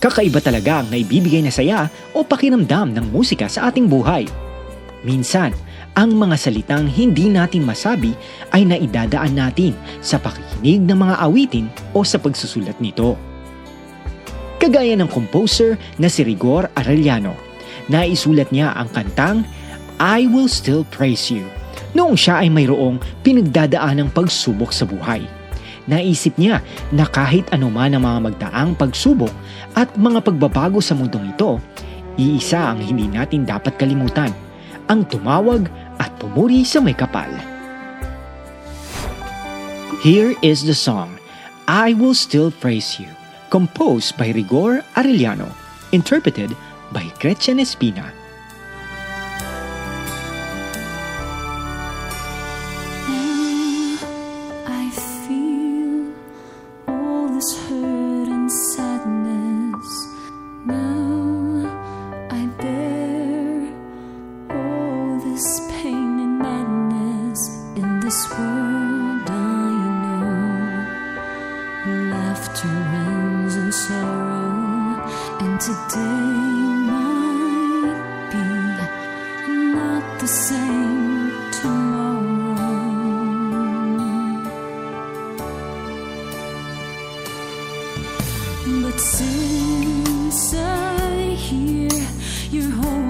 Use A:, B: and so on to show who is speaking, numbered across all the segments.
A: Kakaiba talaga ang naibibigay na saya o pakiramdam ng musika sa ating buhay. Minsan, ang mga salitang hindi natin masabi ay naidadaan natin sa pakikinig ng mga awitin o sa pagsusulat nito. Kagaya ng composer na si Rigor Arellano, naisulat niya ang kantang I Will Still Praise You noong siya ay mayroong pinagdadaanang pagsubok sa buhay. Naisip niya na kahit anuman ang mga magdaang pagsubok at mga pagbabago sa mundong ito, iisa ang hindi natin dapat kalimutan, ang tumawag at pumuri sa may kapal. Here is the song, I Will Still Praise You, composed by Rigor Arellano, interpreted by Gretchen Espina.
B: This pain and madness in this world I know. Laughter ends in sorrow, and today might be not the same tomorrow. But since I hear your whole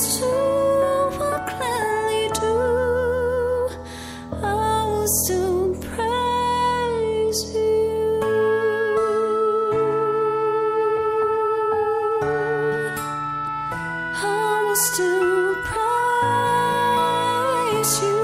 B: to what gladly do. I will still praise you. I will still praise you.